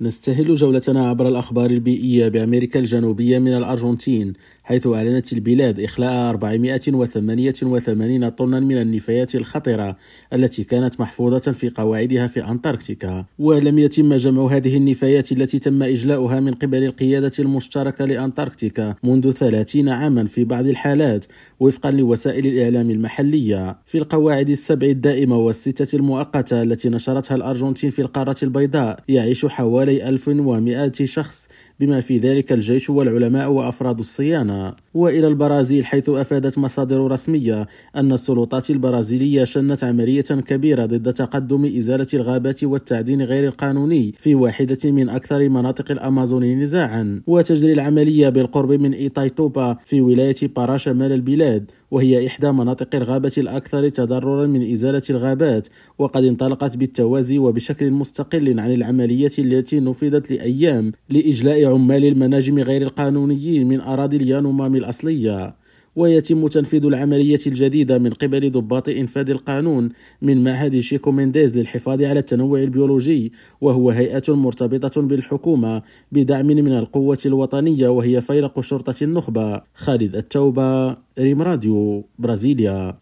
نستهل جولتنا عبر الأخبار البيئية بأمريكا الجنوبية من الأرجنتين حيث أعلنت البلاد إخلاء 488 طنا من النفايات الخطرة التي كانت محفوظة في قواعدها في أنتاركتيكا. ولم يتم جمع هذه النفايات التي تم إجلاؤها من قبل القيادة المشتركة لأنتاركتيكا منذ 30 عاما في بعض الحالات وفقا لوسائل الإعلام المحلية. في القواعد السبع الدائمة والستة المؤقتة التي نشرتها الأرجنتين في القارة البيضاء يعيش حوالي 1100 شخص بما في ذلك الجيش والعلماء وأفراد الصيانة. وإلى البرازيل حيث أفادت مصادر رسمية أن السلطات البرازيلية شنت عملية كبيرة ضد تقدم إزالة الغابات والتعدين غير القانوني في واحدة من أكثر مناطق الأمازون نزاعا. وتجري العملية بالقرب من إيتايتوبا في ولاية بارا شمال البلاد وهي إحدى مناطق الغابة الأكثر تضررا من إزالة الغابات وقد انطلقت بالتوازي وبشكل مستقل عن العملية التي نفذت لأيام لإجلاء عمال المناجم غير القانونيين من أراضي اليانومام الأصلية ويتم تنفيذ العملية الجديدة من قبل ضباط إنفاذ القانون من معهد شيكو مينديز للحفاظ على التنوع البيولوجي وهو هيئة مرتبطة بالحكومة بدعم من القوة الوطنية وهي فيلق شرطة النخبة. خالد التوبة ريم راديو برازيليا.